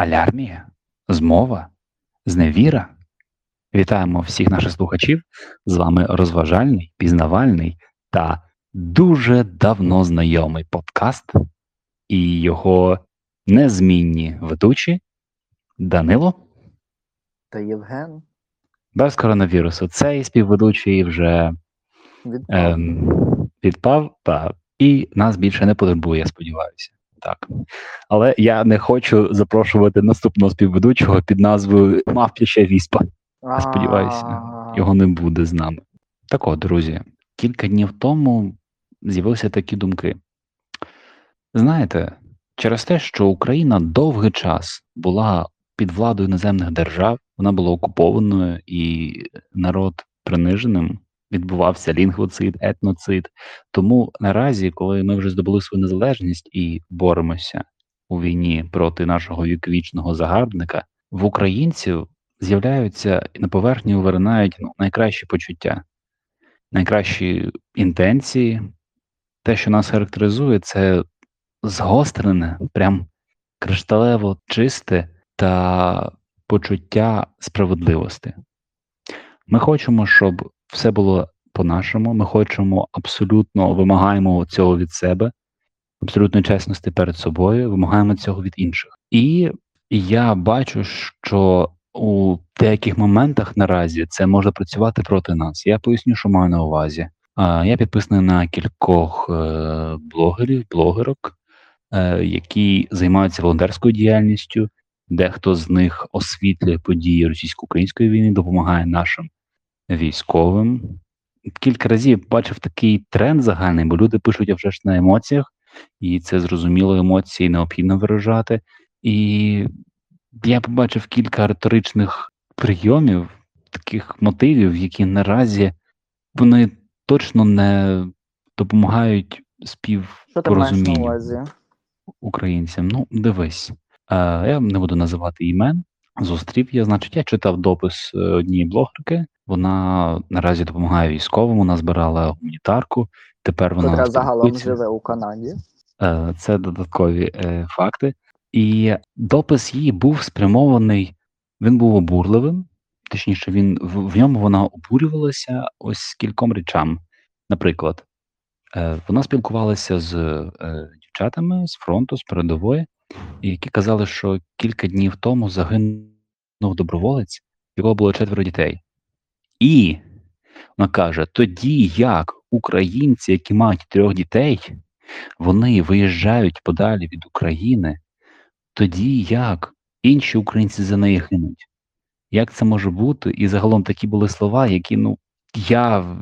алярмія, змова, зневіра. Вітаємо всіх наших слухачів. З вами розважальний, пізнавальний та дуже давно знайомий подкаст і його незмінні ведучі Данило Та Євген без коронавірусу. Цей співведучий вже відпав. ем, відпав та, і нас більше не потребує, я сподіваюся. Так. Але я не хочу запрошувати наступного співведучого під назвою Мавп'яча Віспа. Сподіваюся, його не буде з нами. Так от, друзі, кілька днів тому з'явилися такі думки. Знаєте, через те, що Україна довгий час була під владою іноземних держав, вона була окупованою і народ приниженим, відбувався лінгвоцид, етноцид. Тому наразі, коли ми вже здобули свою незалежність і боремося у війні проти нашого віковічного загарбника, в українців з'являються на поверхні виринають ну, найкращі почуття, найкращі інтенції. Те, що нас характеризує, це згострене, прям кришталево чисте та почуття справедливості. Ми хочемо, щоб все було по-нашому. Ми хочемо абсолютно вимагаємо цього від себе, абсолютної чесності перед собою, вимагаємо цього від інших. І я бачу, що у деяких моментах наразі це може працювати проти нас. Я поясню, що маю на увазі. Я підписаний на кількох е, блогерів, блогерок, е, які займаються волонтерською діяльністю. Дехто з них освітлює події російсько-української війни, допомагає нашим військовим. Кілька разів бачив такий тренд загальний, бо люди пишуть а вже ж на емоціях, і це зрозуміло, емоції необхідно виражати. І я побачив кілька риторичних прийомів, таких мотивів, які наразі вони точно не допомагають співпорозумінню українцям. Ну, дивись, е, я не буду називати імен. Зустрів я, значить, я читав допис е, однієї блогерки. Вона наразі допомагає військовим, вона збирала гуманітарку. Тепер вона Котра загалом живе у Канаді. Е, Це додаткові е, факти. І допис її був спрямований, він був обурливим, точніше, він в, в ньому вона обурювалася ось кільком речам. Наприклад, е, вона спілкувалася з е, дівчатами з фронту, з передової, які казали, що кілька днів тому загинув доброволець, в якого було четверо дітей. І вона каже: тоді як українці, які мають трьох дітей, вони виїжджають подалі від України, тоді як інші українці за неї гинуть. Як це може бути? І загалом такі були слова, які ну я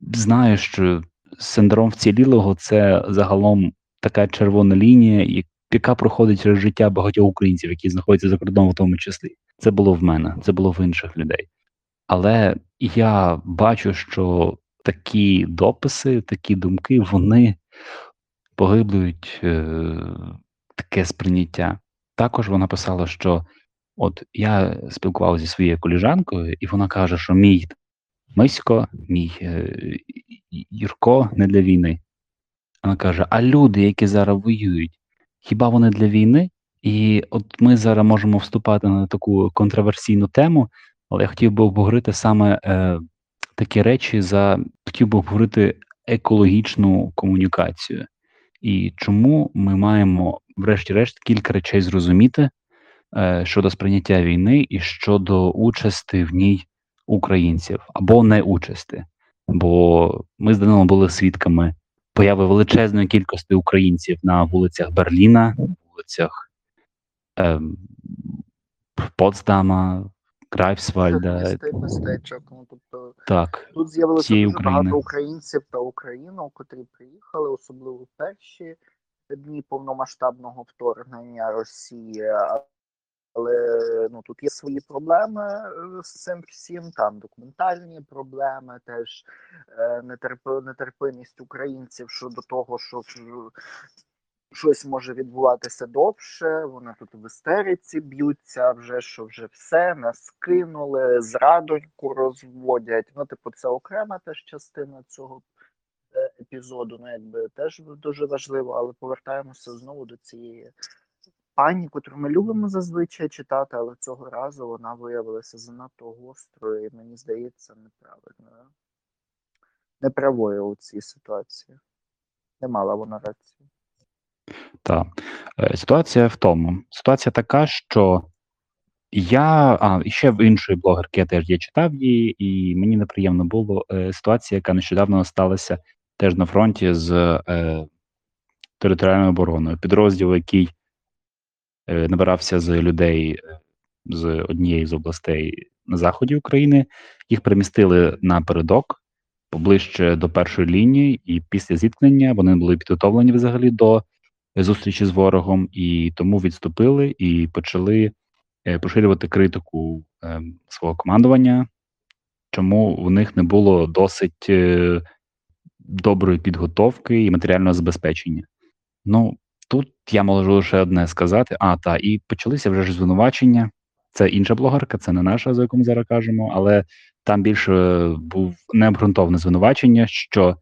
знаю, що синдром вцілілого це загалом така червона лінія, яка проходить через життя багатьох українців, які знаходяться за кордоном, в тому числі. Це було в мене, це було в інших людей. Але я бачу, що такі дописи, такі думки, вони поглиблюють е, таке сприйняття. Також вона писала, що от я спілкувалася зі своєю коліжанкою, і вона каже, що мій Мисько, мій е, Юрко не для війни. Вона каже: а люди, які зараз воюють, хіба вони для війни? І от ми зараз можемо вступати на таку контроверсійну тему, але я хотів би обговорити саме е, такі речі за хотів би обговорити екологічну комунікацію. І чому ми маємо, врешті-решт, кілька речей зрозуміти е, щодо сприйняття війни і щодо участі в ній українців або не участі. Бо ми з Данилом були свідками появи величезної кількості українців на вулицях Берліна, вулицях ем, Потсдама, Грайфсвальда. Місте- містечок. Ну, тобто, Так, тут з'явилося дуже України. багато українців та українок, котрі приїхали, особливо в перші дні повномасштабного вторгнення Росії. Але ну тут є свої проблеми е, з цим всім. Там документальні проблеми, теж е, нетерп- нетерпимість українців щодо того, що щось може відбуватися довше. Вони тут в істериці б'ються, вже що вже все нас кинули, зрадоньку розводять. Ну, типу, це окрема теж частина цього е, епізоду. Ну, якби теж дуже важливо, але повертаємося знову до цієї пані, котру ми любимо зазвичай читати, але цього разу вона виявилася занадто гострою, і мені здається, неправильною. Неправою у цій ситуації. Не мала вона рації. Так. Е, Ситуація в тому. Ситуація така, що я, а, ще в іншої блогерки я теж я читав її, і мені неприємно було е, ситуація, яка нещодавно сталася теж на фронті з е, територіальною обороною. Підрозділ, який е, набирався з людей е, з однієї з областей на заході України, їх перемістили на передок поближче до першої лінії, і після зіткнення вони були підготовлені взагалі до зустрічі з ворогом, і тому відступили і почали е, поширювати критику е, свого командування, чому у них не було досить е, доброї підготовки і матеріального забезпечення. Ну тут я можу лише одне сказати. А, та і почалися вже ж звинувачення. Це інша блогерка, це не наша, за яку ми зараз кажемо, але там більше був необґрунтоване звинувачення, що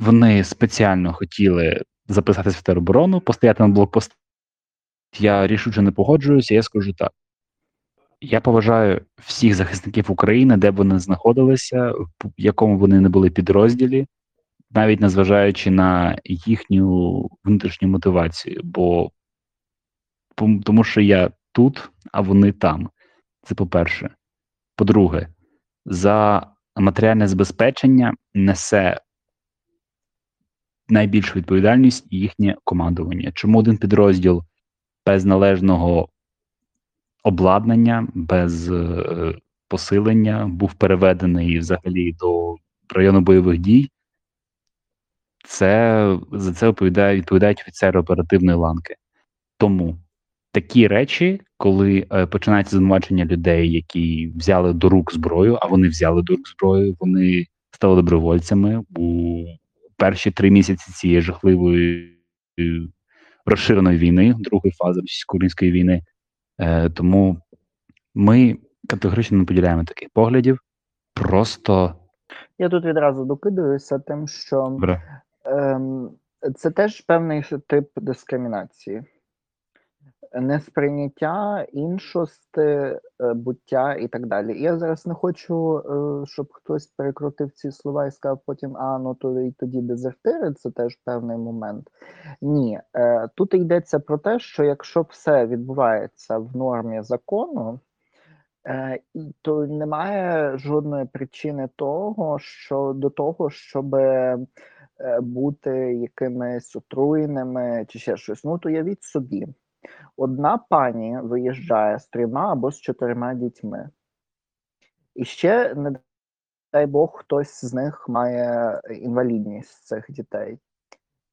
вони спеціально хотіли записатися в тероборону, постояти на блокпост. Я рішуче не погоджуюся, я скажу так. Я поважаю всіх захисників України, де б вони знаходилися, в якому вони не були підрозділі, навіть незважаючи на їхню внутрішню мотивацію, бо тому що я тут, а вони там. Це по-перше. По-друге, за матеріальне забезпечення несе найбільшу відповідальність і їхнє командування. Чому один підрозділ без належного обладнання, без е, посилення був переведений взагалі до району бойових дій? Це за це відповідає, відповідають офіцери оперативної ланки. Тому такі речі, коли е, починається звинувачення людей, які взяли до рук зброю, а вони взяли до рук зброю, вони стали добровольцями у перші три місяці цієї жахливої е, розширеної війни, другої фази російсько-української війни. Е, тому ми категорично не поділяємо таких поглядів. Просто Я тут відразу докидуюся тим, що ем, це теж певний тип дискримінації. Несприйняття іншості, е, буття і так далі. Я зараз не хочу, е, щоб хтось перекрутив ці слова і сказав потім, а ну то і тоді дезертири, це теж певний момент. Ні, е, тут йдеться про те, що якщо все відбувається в нормі закону, то немає жодної причини того, що до того, щоб бути якимись отруєними чи ще щось. Ну, то уявіть собі. Одна пані виїжджає з трьома або з чотирма дітьми. І ще, не дай Бог, хтось з них має інвалідність цих дітей.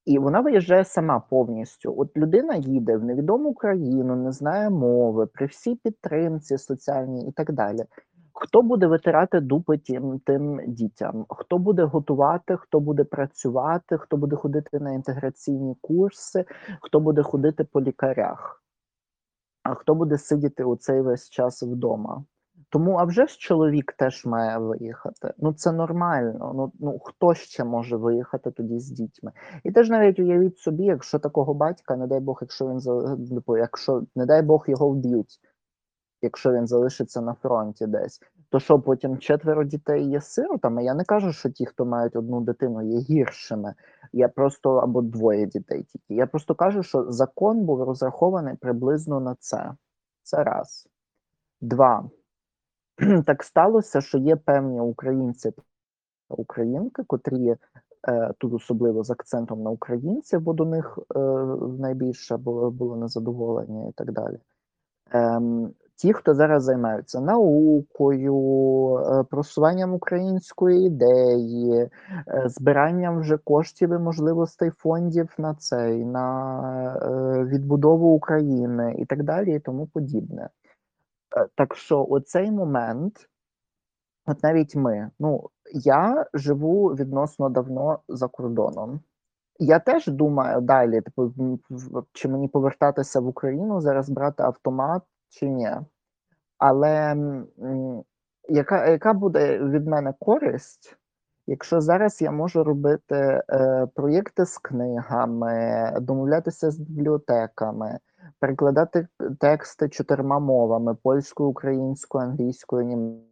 І вона виїжджає сама повністю. От людина їде в невідому країну, не знає мови, при всій підтримці соціальній і так далі. Хто буде витирати дупи тим, тим дітям? Хто буде готувати, хто буде працювати, хто буде ходити на інтеграційні курси, хто буде ходити по лікарях? А хто буде сидіти у цей весь час вдома? Тому, а вже ж чоловік теж має виїхати. Ну це нормально. Ну ну хто ще може виїхати тоді з дітьми? І теж навіть уявіть собі, якщо такого батька, не дай Бог, якщо він типу, якщо не дай Бог його вб'ють, якщо він залишиться на фронті десь, то що потім четверо дітей є сиротами? Я не кажу, що ті, хто мають одну дитину, є гіршими. Я просто або двоє дітей тільки. Я просто кажу, що закон був розрахований приблизно на це. Це раз. Два. Так сталося, що є певні українці та українки, котрі е, тут особливо з акцентом на українців, бо до них е, найбільше було, було незадоволення і так далі. Ем, ті, хто зараз займаються наукою, е, просуванням української ідеї, е, збиранням вже коштів і можливостей фондів на цей, на е, відбудову України і так далі, і тому подібне. Так що оцей момент, от навіть ми, ну я живу відносно давно за кордоном. Я теж думаю далі, типу, чи мені повертатися в Україну, зараз брати автомат чи ні. Але яка, яка буде від мене користь, якщо зараз я можу робити е, проєкти з книгами, домовлятися з бібліотеками, перекладати тексти чотирма мовами: польською, українською, англійською, німецькою.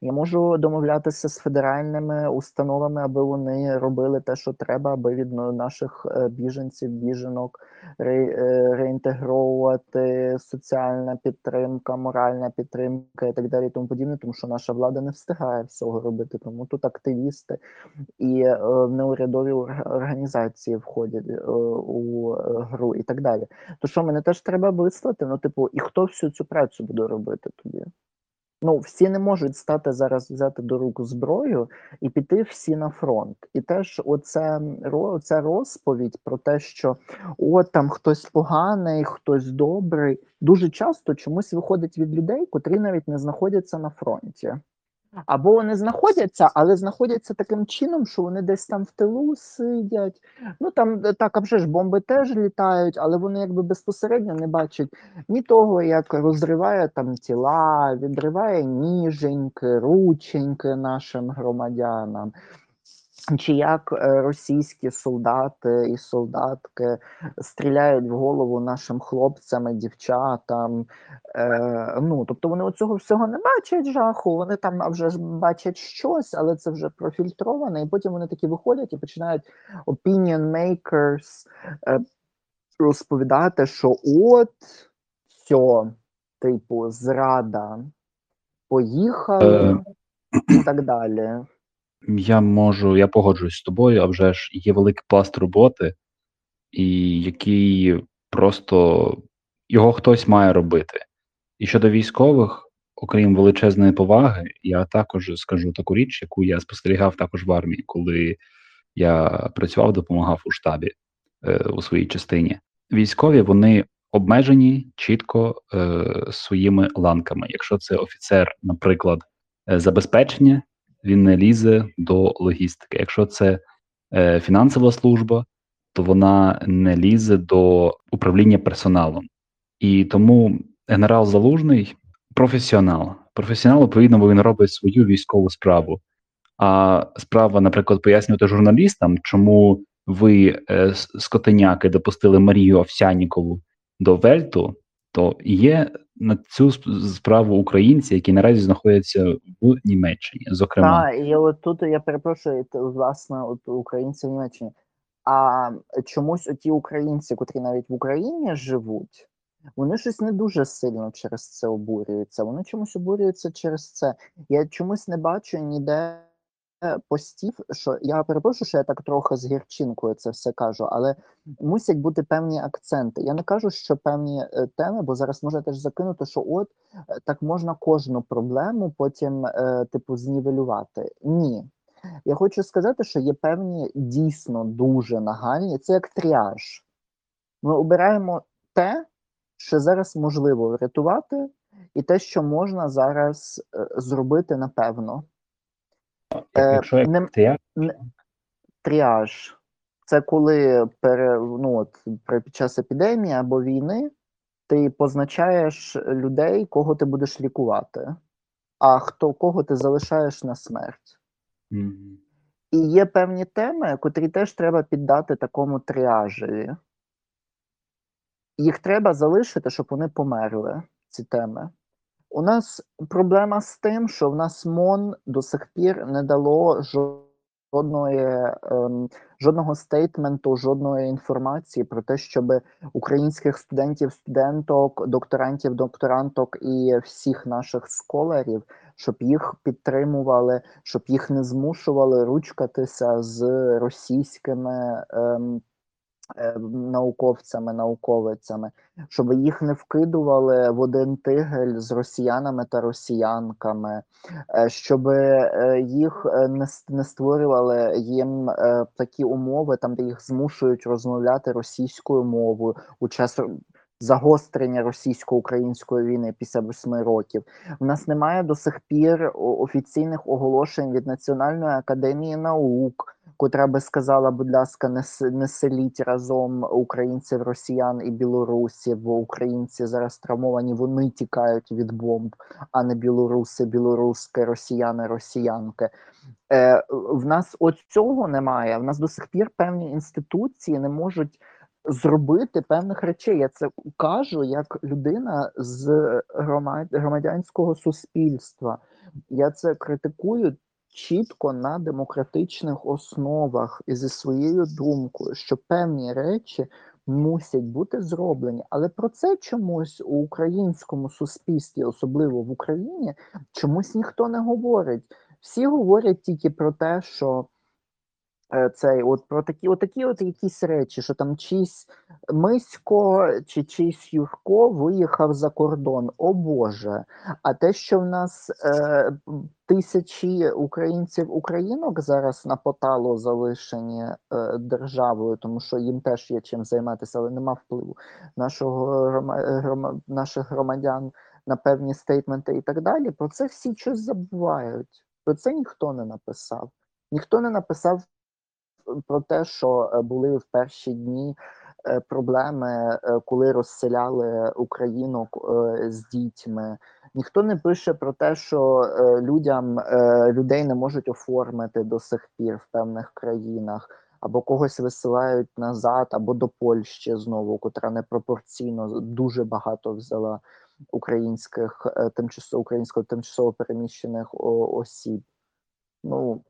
Я можу домовлятися з федеральними установами, аби вони робили те, що треба, аби від наших е, біженців, біженок ре, е, реінтегровувати соціальна підтримка, моральна підтримка і так далі, тому подібне, тому що наша влада не встигає всього робити. Тому тут активісти і е, неурядові організації входять е, у е, гру і так далі. То що мене теж треба вислати? Ну, типу, і хто всю цю працю буде робити тоді? Ну, всі не можуть стати зараз взяти до рук зброю і піти всі на фронт. І теж оце, оця розповідь про те, що от там хтось поганий, хтось добрий, дуже часто чомусь виходить від людей, котрі навіть не знаходяться на фронті. Або вони знаходяться, але знаходяться таким чином, що вони десь там в тилу сидять. Ну там е, так, а вже ж бомби теж літають, але вони якби безпосередньо не бачать ні того, як розриває там тіла, відриває ніженьки, рученьки нашим громадянам чи як е, російські солдати і солдатки стріляють в голову нашим хлопцям і дівчатам. Е, ну, Тобто вони цього всього не бачать жаху, вони там вже ж бачать щось, але це вже профільтроване, і потім вони такі виходять і починають opinion makers е, розповідати, що от все, типу, зрада, поїхали е. і так далі. Я можу, я погоджуюсь з тобою, а вже ж є великий пласт роботи, і який просто його хтось має робити. І щодо військових, окрім величезної поваги, я також скажу таку річ, яку я спостерігав також в армії, коли я працював, допомагав у штабі е, у своїй частині. Військові вони обмежені чітко е, своїми ланками. Якщо це офіцер, наприклад, е, забезпечення він не лізе до логістики. Якщо це е, фінансова служба, то вона не лізе до управління персоналом. І тому генерал Залужний професіонал. Професіонал, відповідно, бо він робить свою військову справу. А справа, наприклад, пояснювати журналістам, чому ви е, скотеняки допустили Марію Овсянікову до Вельту, то є на цю справу українці, які наразі знаходяться в Німеччині. Зокрема, Так, і от тут я перепрошую власне, от українці в Німеччині. А чомусь оті українці, котрі навіть в Україні живуть, вони щось не дуже сильно через це обурюються. Вони чомусь обурюються через це. Я чомусь не бачу ніде постів, що я перепрошую, що я так трохи з гірчинкою це все кажу, але мусять бути певні акценти. Я не кажу, що певні е, теми, бо зараз можна теж закинути, що от е, так можна кожну проблему потім, е, типу, знівелювати. Ні. Я хочу сказати, що є певні дійсно дуже нагальні. Це як тріаж. Ми обираємо те, що зараз можливо врятувати, і те, що можна зараз зробити напевно. Е, Якщо як не, тріаж? Не, тріаж. Це коли пере, ну, от, під час епідемії або війни ти позначаєш людей, кого ти будеш лікувати, а хто кого ти залишаєш на смерть. Mm-hmm. І є певні теми, котрі теж треба піддати такому тріажеві. Їх треба залишити, щоб вони померли, ці теми. У нас проблема з тим, що в нас МОН до сих пір не дало жодної ем, жодного стейтменту, жодної інформації про те, щоб українських студентів, студенток, докторантів, докторанток і всіх наших сколарів, щоб їх підтримували, щоб їх не змушували ручкатися з російськими. Ем, науковцями, науковицями, щоб їх не вкидували в один тигель з росіянами та росіянками, е, щоб е, їх не створювали їм такі умови, там де їх змушують розмовляти російською мовою у час. Загострення російсько-української війни після восьми років У нас немає до сих пір офіційних оголошень від Національної академії наук котра би сказала, будь ласка, не селіть разом українців, росіян і білорусів, бо українці зараз травмовані, вони тікають від бомб, а не білоруси, білоруски, росіяни, росіянки. Е, В нас от цього немає. В нас до сих пір певні інституції не можуть зробити певних речей. Я це кажу як людина з громад... громадянського суспільства. Я це критикую чітко на демократичних основах і зі своєю думкою, що певні речі мусять бути зроблені. Але про це чомусь у українському суспільстві, особливо в Україні, чомусь ніхто не говорить. Всі говорять тільки про те, що цей от про такі, отакі от якісь речі, що там чийсь Мисько чи чийсь Юрко виїхав за кордон. О Боже! А те, що в нас е, тисячі українців українок зараз на поталу залишені е, державою, тому що їм теж є чим займатися, але нема впливу нашого грома, наших громадян на певні стейтменти і так далі. Про це всі щось забувають. Про це ніхто не написав. Ніхто не написав про те, що е, були в перші дні е, проблеми, е, коли розселяли українок з дітьми. Ніхто не пише про те, що людям людей не можуть оформити до сих пір в певних країнах, або когось висилають назад, або до Польщі знову, котра непропорційно дуже багато взяла українських тимчасово українсько тимчасово переміщених осіб. Ну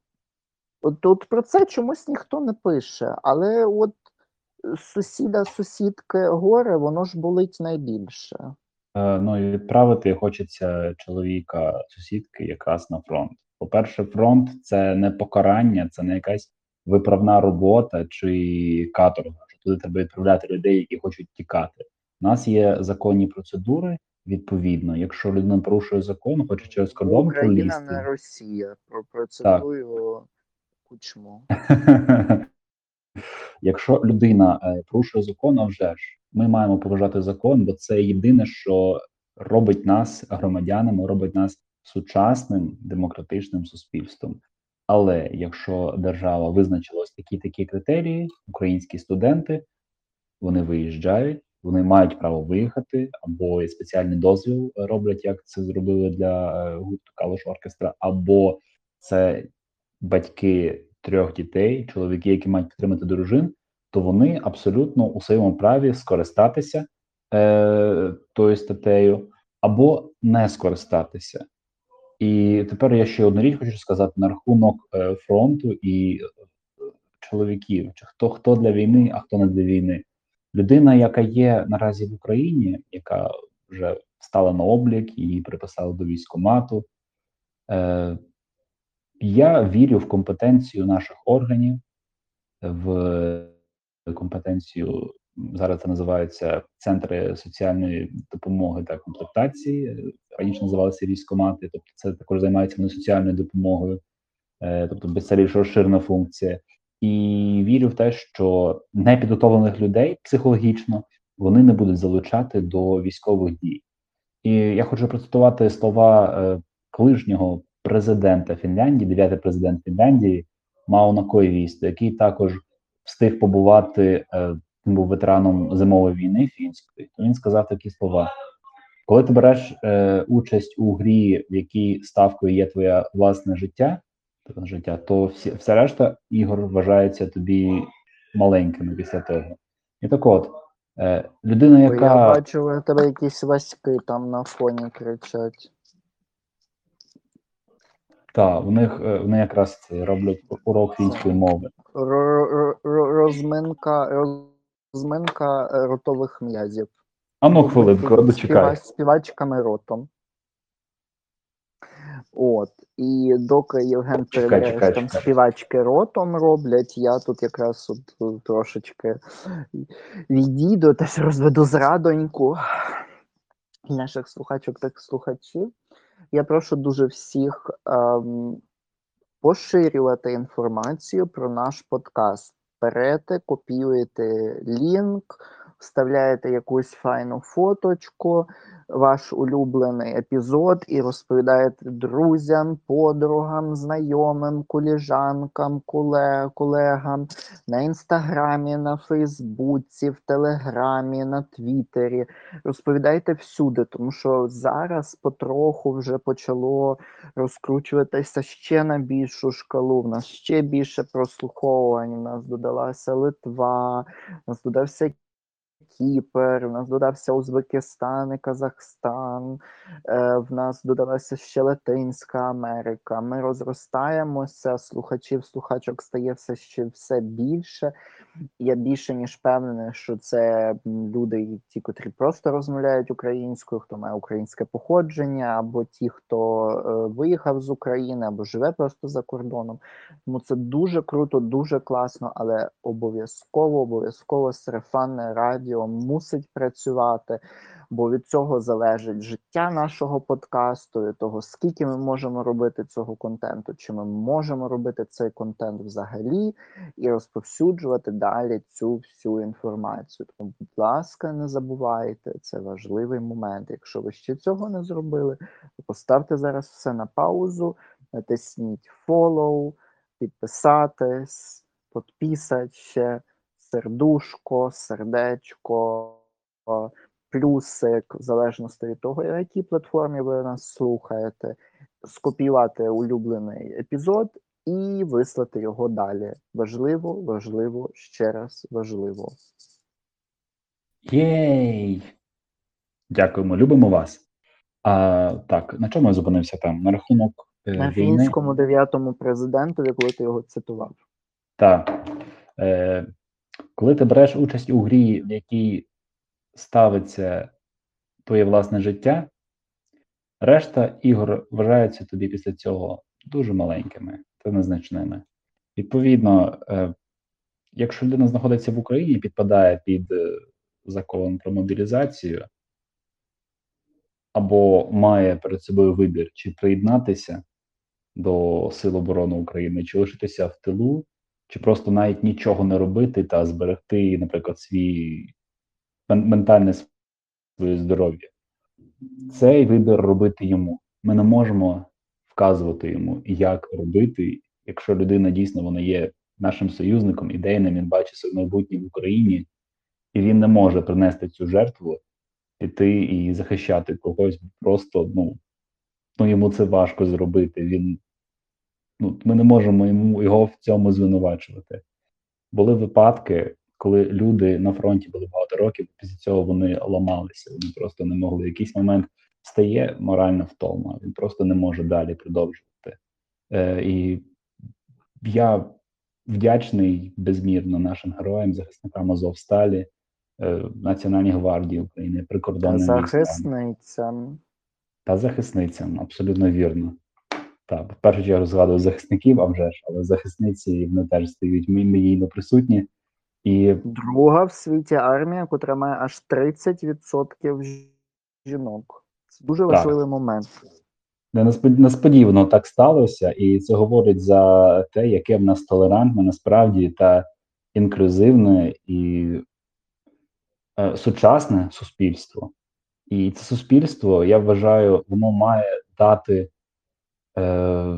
Тут про це чомусь ніхто не пише, але от сусіда, сусідки горе, воно ж болить найбільше. Е, ну і відправити хочеться чоловіка, сусідки якраз на фронт. По-перше, фронт це не покарання, це не якась виправна робота чи каторга. що Туди треба відправляти людей, які хочуть тікати. У нас є законні процедури. Відповідно, якщо людина порушує закон, хоче через кордон Україна пролізти. не Росія. Про процедуру кучму. Якщо людина е, порушує закон, а вже ж ми маємо поважати закон, бо це єдине, що робить нас громадянами, робить нас сучасним демократичним суспільством. Але якщо держава визначила такі такі критерії, українські студенти вони виїжджають, вони мають право виїхати, або спеціальний дозвіл роблять, як це зробили для е, гурту Калош Оркестра, або це батьки трьох дітей, чоловіки, які мають підтримати дружин, то вони абсолютно у своєму праві скористатися е, тою статтею або не скористатися. І тепер я ще одну річ хочу сказати на рахунок е, фронту і е, чоловіків: чи хто хто для війни, а хто не для війни. Людина, яка є наразі в Україні, яка вже стала на облік, її приписали до військомату. Е, я вірю в компетенцію наших органів, в компетенцію зараз це називаються центри соціальної допомоги та комплектації. Раніше називалися військомати, тобто це також займається вони соціальною допомогою, е, тобто безцільніше розширена функція. І вірю в те, що непідготовлених людей психологічно вони не будуть залучати до військових дій. І я хочу процитувати слова е, колишнього президента Фінляндії, дев'ятий президент Фінляндії, Мауна Койвісто, який також встиг побувати, е, він був ветераном зимової війни фінської. То він сказав такі слова: коли ти береш е, участь у грі, в якій ставкою є твоє власне життя, життя, то всі, вся решта ігор вважається тобі маленькими після того. І так от. Е, людина, яка. Я бачу, у тебе якісь васьки там на фоні кричать. Так, в них е, вони якраз це роблять урок фінської мови. Розминка розминка е, ротових м'язів. А ну хвилинку, дочекай. Співачками ротом. От. І доки Євген перевіряє, там співачки ротом роблять, я тут якраз от трошечки відійду, та розведу зрадоньку наших слухачок та слухачів. Я прошу дуже всіх ем, поширювати інформацію про наш подкаст. Берете, копіюєте лінк вставляєте якусь файну фоточку, ваш улюблений епізод і розповідаєте друзям, подругам, знайомим, коліжанкам, коле- колегам на інстаграмі, на Фейсбуці, в Телеграмі, на Твіттері. Розповідайте всюди, тому що зараз потроху вже почало розкручуватися ще на більшу шкалу. В нас ще більше прослуховувань. У нас додалася Литва, у нас додався Кіпр, у нас додався Узбекистан і Казахстан, е, в нас додалася ще Латинська Америка. Ми розростаємося, слухачів, слухачок стає все ще все більше. Я більше ніж впевнений, що це люди, ті, котрі просто розмовляють українською, хто має українське походження, або ті, хто е, виїхав з України, або живе просто за кордоном. Тому це дуже круто, дуже класно, але обов'язково, обов'язково сарафанне радіо мусить працювати, бо від цього залежить життя нашого подкасту, від того, скільки ми можемо робити цього контенту, чи ми можемо робити цей контент взагалі і розповсюджувати далі цю всю інформацію. Тому, будь ласка, не забувайте, це важливий момент. Якщо ви ще цього не зробили, то поставте зараз все на паузу, натисніть follow, підписатись, підписати ще сердушко, сердечко, плюсик, в залежності від того, на якій платформі ви нас слухаєте, скопіювати улюблений епізод і вислати його далі. Важливо, важливо, ще раз важливо. Єй! Дякуємо, любимо вас. А, так, на чому я зупинився там? На рахунок е, На війни. фінському дев'ятому президентові, коли ти його цитував. Так. Е, коли ти береш участь у грі, в якій ставиться твоє власне життя, решта ігор вважаються тобі після цього дуже маленькими та незначними. Відповідно, е, якщо людина знаходиться в Україні, підпадає під е, закон про мобілізацію, або має перед собою вибір, чи приєднатися до Сил оборони України, чи лишитися в тилу, чи просто навіть нічого не робити та зберегти, наприклад, свій ментальне своє здоров'я. Цей вибір робити йому. Ми не можемо вказувати йому, як робити, якщо людина дійсно вона є нашим союзником, ідейним, він бачить своє майбутнє в Україні, і він не може принести цю жертву, піти і захищати когось просто, ну, ну йому це важко зробити. Він, ну, ми не можемо йому його в цьому звинувачувати. Були випадки, коли люди на фронті були багато років, після цього вони ламалися, вони просто не могли. В якийсь момент стає моральна втома, він просто не може далі продовжувати. Е, і я вдячний безмірно нашим героям, захисникам Азовсталі, е, Національній гвардії України, прикордонним захисницям. та захисницям, абсолютно вірно. Так, в першу чергу згадую захисників, а вже ж, але захисниці вони теж стають медійно присутні. І Друга в світі армія, котра має аж 30% жінок. Це дуже Так. важливий момент. несподівано так сталося, і це говорить за те, яке в нас толерантне насправді та інклюзивне і е, сучасне суспільство. І це суспільство, я вважаю, воно має дати е,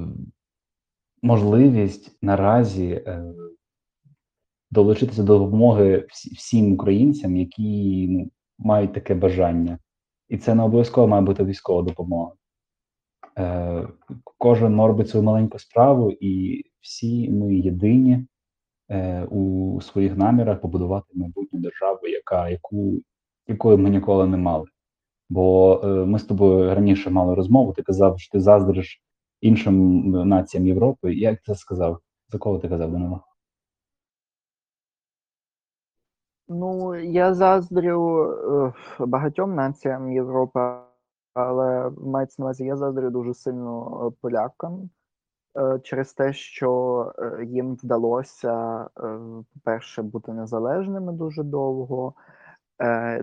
можливість наразі е, долучитися до допомоги всім українцям, які ну, мають таке бажання. І це не обов'язково має бути військова допомога. Е, кожен робить свою маленьку справу, і всі ми єдині е, у своїх намірах побудувати майбутню державу, яка, яку, якої ми ніколи не мали. Бо е, ми з тобою раніше мали розмову, ти казав, що ти заздриш іншим націям Європи. Як це сказав? За кого ти казав, Данило? Ну, я заздрю е, багатьом націям Європи, але мається на увазі, я заздрю дуже сильно е, полякам е, через те, що їм вдалося, по-перше, бути незалежними дуже довго,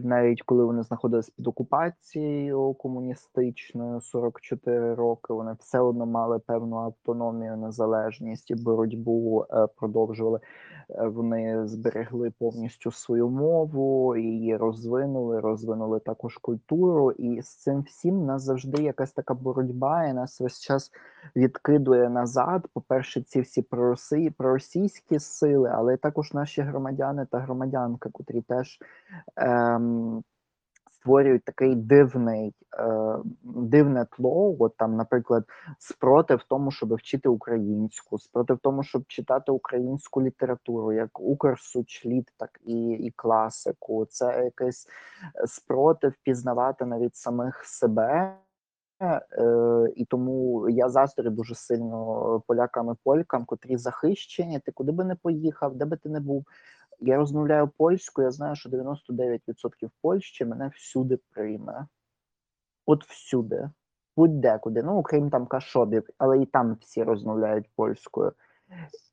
навіть коли вони знаходились під окупацією комуністичною 44 роки, вони все одно мали певну автономію, незалежність і боротьбу е, продовжували. Е, Вони зберегли повністю свою мову, її розвинули, розвинули також культуру. І з цим всім нас завжди якась така боротьба, і нас весь час відкидує назад. По-перше, ці всі пророси, проросійські сили, але також наші громадяни та громадянки, котрі теж ем, створюють такий дивний, е, дивне тло. От там, наприклад, спротив тому, щоб вчити українську, спротив тому, щоб читати українську літературу, як Укрсучліт, так і, і класику. Це якийсь спротив пізнавати навіть самих себе. Е, і тому я заздрю дуже сильно полякам і полькам, котрі захищені. Ти куди би не поїхав, де би ти не був. Я розмовляю польською, я знаю, що 99% Польщі мене всюди прийме. От всюди. Будь-де куди. Ну, окрім там Кашобів, але і там всі розмовляють польською.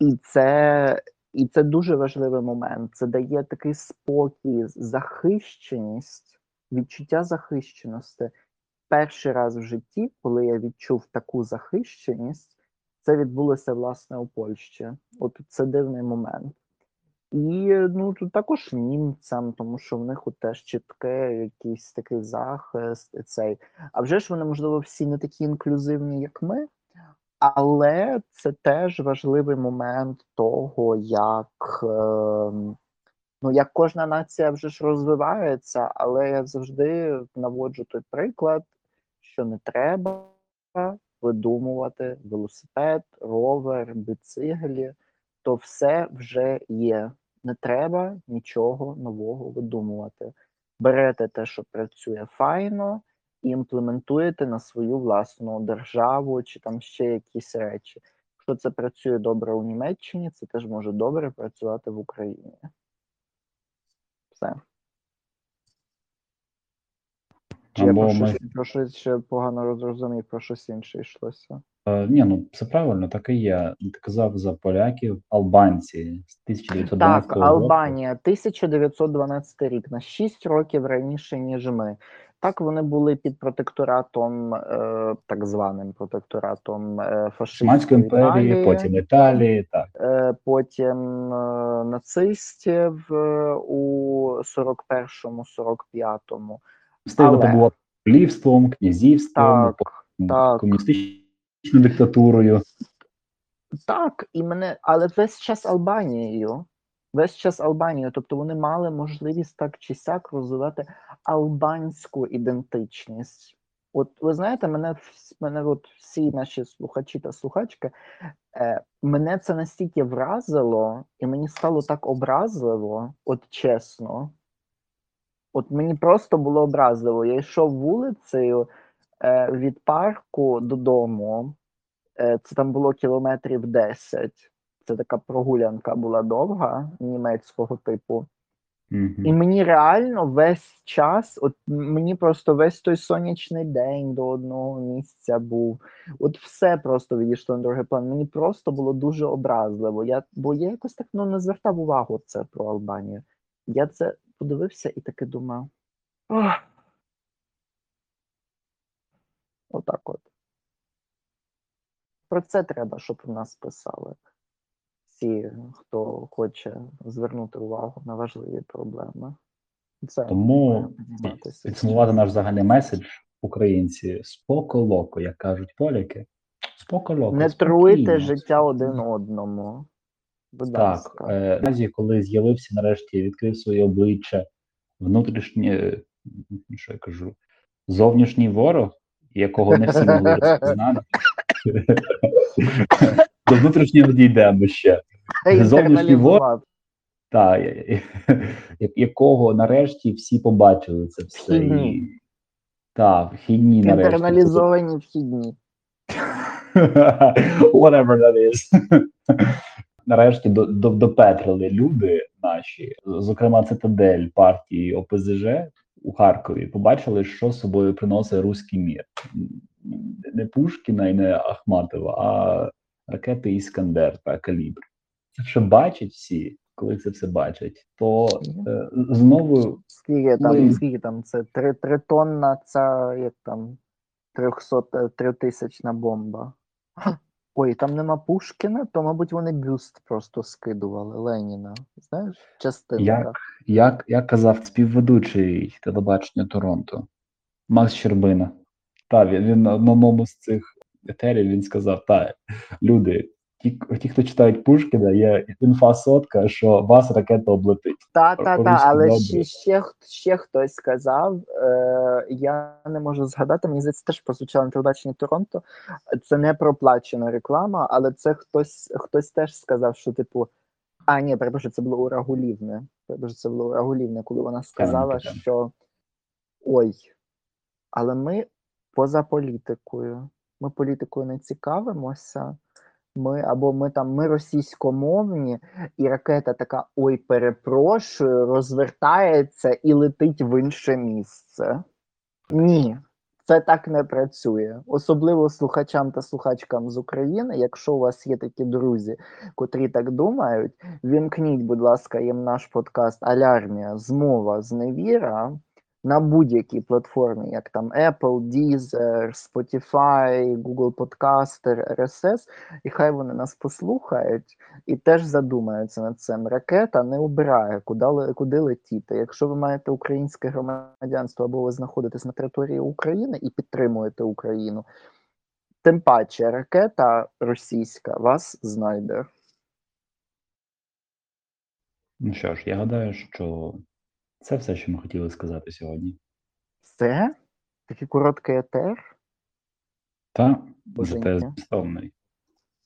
І це, і це дуже важливий момент. Це дає такий спокій, захищеність, відчуття захищеності. Перший раз в житті, коли я відчув таку захищеність, це відбулося власне у Польщі. От це дивний момент. І ну тут також німцям, тому що в них от теж чітке якийсь такий захист. Цей. А вже ж вони, можливо, всі не такі інклюзивні, як ми, але це теж важливий момент того, як, е, ну, як кожна нація вже ж розвивається, але я завжди наводжу той приклад, що не треба видумувати велосипед, ровер, бициклі, то все вже є. Не треба нічого нового видумувати. Берете те, що працює файно, і імплементуєте на свою власну державу чи там ще якісь речі. Якщо це працює добре у Німеччині, це теж може добре працювати в Україні. Все. Чи я Або про ми- щось, про щось ще погано зрозумів, про щось інше йшлося? Е, ні, ну це правильно, так і є. Ти казав за поляків, албанці з 1912 Так, року. Албанія, 1912 рік, на 6 років раніше, ніж ми. Так, вони були під протекторатом, е, так званим протекторатом е, фашистської імперії, Італії, потім Італії, так. е, потім е, нацистів е, у 41-45-му. Встигли Але- то було королівством, князівством, так. комуністичною диктатурою. Так, і мене, але весь час Албанією. Весь час Албанією. Тобто вони мали можливість так чи сяк розвивати албанську ідентичність. От ви знаєте, мене мене от всі наші слухачі та слухачки, е, мене це настільки вразило, і мені стало так образливо, от чесно. От мені просто було образливо. Я йшов вулицею е, від парку додому. Е, це там було кілометрів 10. Це така прогулянка була довга, німецького типу. Мгм. І мені реально весь час, от мені просто весь той сонячний день до одного місця був. От все просто відійшло на другий план. Мені просто було дуже образливо. Я, бо я якось так ну, не звертав увагу це про Албанію. Я це подивився і таки думав. Ох. Отак от. Про це треба, щоб в нас писали. Всі, хто хоче звернути увагу на важливі проблеми. Це Тому. Підсумувати наш загальний меседж українці споко локо, як кажуть поляки. Споко локо. Не спокійно. труйте життя один одному. Будь Так, е, наразі, коли з'явився нарешті, відкрив своє обличчя внутрішнє, що я кажу, зовнішній ворог, якого не всі могли розпізнати. До внутрішнього дійдемо ще. Зовнішній інтерналізував. Так, якого нарешті всі побачили це все. Вхідні. Так, вхідні нарешті. Інтерналізовані вхідні. Whatever that is. Нарешті до, до, допетрили люди наші, зокрема цитадель партії ОПЗЖ у Харкові, побачили, що собою приносить руський мір. Не Пушкіна і не Ахматова, а ракети Іскандер та Калібр. Це що бачать всі, коли це все бачать, то е, знову Скільки там, Ми- скільки там це? Три, три тонна, ця як там 300, е, тритисячна бомба. Ой, там нема Пушкіна, то, мабуть, вони бюст просто скидували Леніна. Знаєш, частина. Як? як, як казав співведучий телебачення Торонто Макс Щербина. Та він, він на одному з цих етерів він сказав: та люди, ті, ті, хто читають Пушкіна, є інфа сотка, що вас ракета облетить. Та, та, та, але ще, ще, ще хтось сказав, е, я не можу згадати, мені здається, теж прозвучало на телебаченні Торонто. Це не проплачена реклама, але це хтось, хтось теж сказав, що типу. А, ні, перепрошую, це було у Рагулівне. Перепрошую, це було у Рагулівне, коли вона сказала, питання. що ой, але ми поза політикою. Ми політикою не цікавимося. Ми або ми там ми російськомовні, і ракета така: ой, перепрошую, розвертається і летить в інше місце. Ні, це так не працює. Особливо слухачам та слухачкам з України. Якщо у вас є такі друзі, котрі так думають, вімкніть, будь ласка, їм наш подкаст Алярмія, змова, зневіра на будь-якій платформі, як там Apple, Deezer, Spotify, Google Podcaster, RSS, і хай вони нас послухають і теж задумаються над цим. Ракета не обирає, куди, куди летіти. Якщо ви маєте українське громадянство або ви знаходитесь на території України і підтримуєте Україну, тим паче ракета російська вас знайде. Ну що ж, я гадаю, що це все, що ми хотіли сказати сьогодні. Все? Такий короткий етер. Та зате змістовний.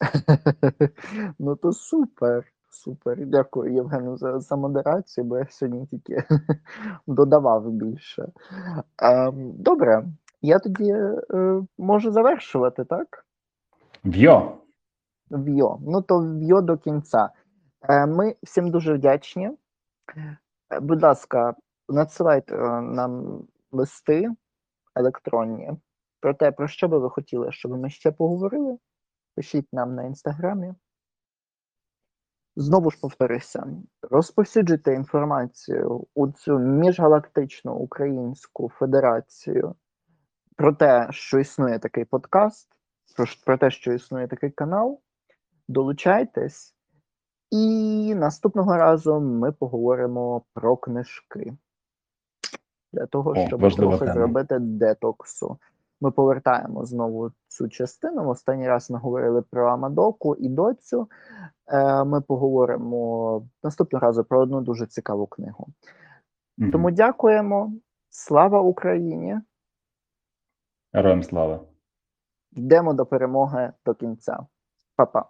ну то супер. Супер. Дякую, Євгену, за, за модерацію, бо я сьогодні тільки додавав більше. Ем, добре, я тоді е, можу завершувати, так? В'йо! В'йо. Ну то в'йо до кінця. Е, ми всім дуже вдячні. Будь ласка, надсилайте е, нам листи електронні про те, про що би ви хотіли, щоб ми ще поговорили. Пишіть нам на інстаграмі. Знову ж повторюся, розповсюджуйте інформацію у цю міжгалактичну українську федерацію про те, що існує такий подкаст, про те, що існує такий канал. Долучайтесь, і наступного разу ми поговоримо про книжки. Для того, О, щоб трохи тема. зробити детоксу. Ми повертаємо знову цю частину. Останній раз ми говорили про Амадоку і доцю. Е, Ми поговоримо наступного разу про одну дуже цікаву книгу. Мгм. Тому дякуємо. Слава Україні! Героям слава! Йдемо до перемоги до кінця. Па-па.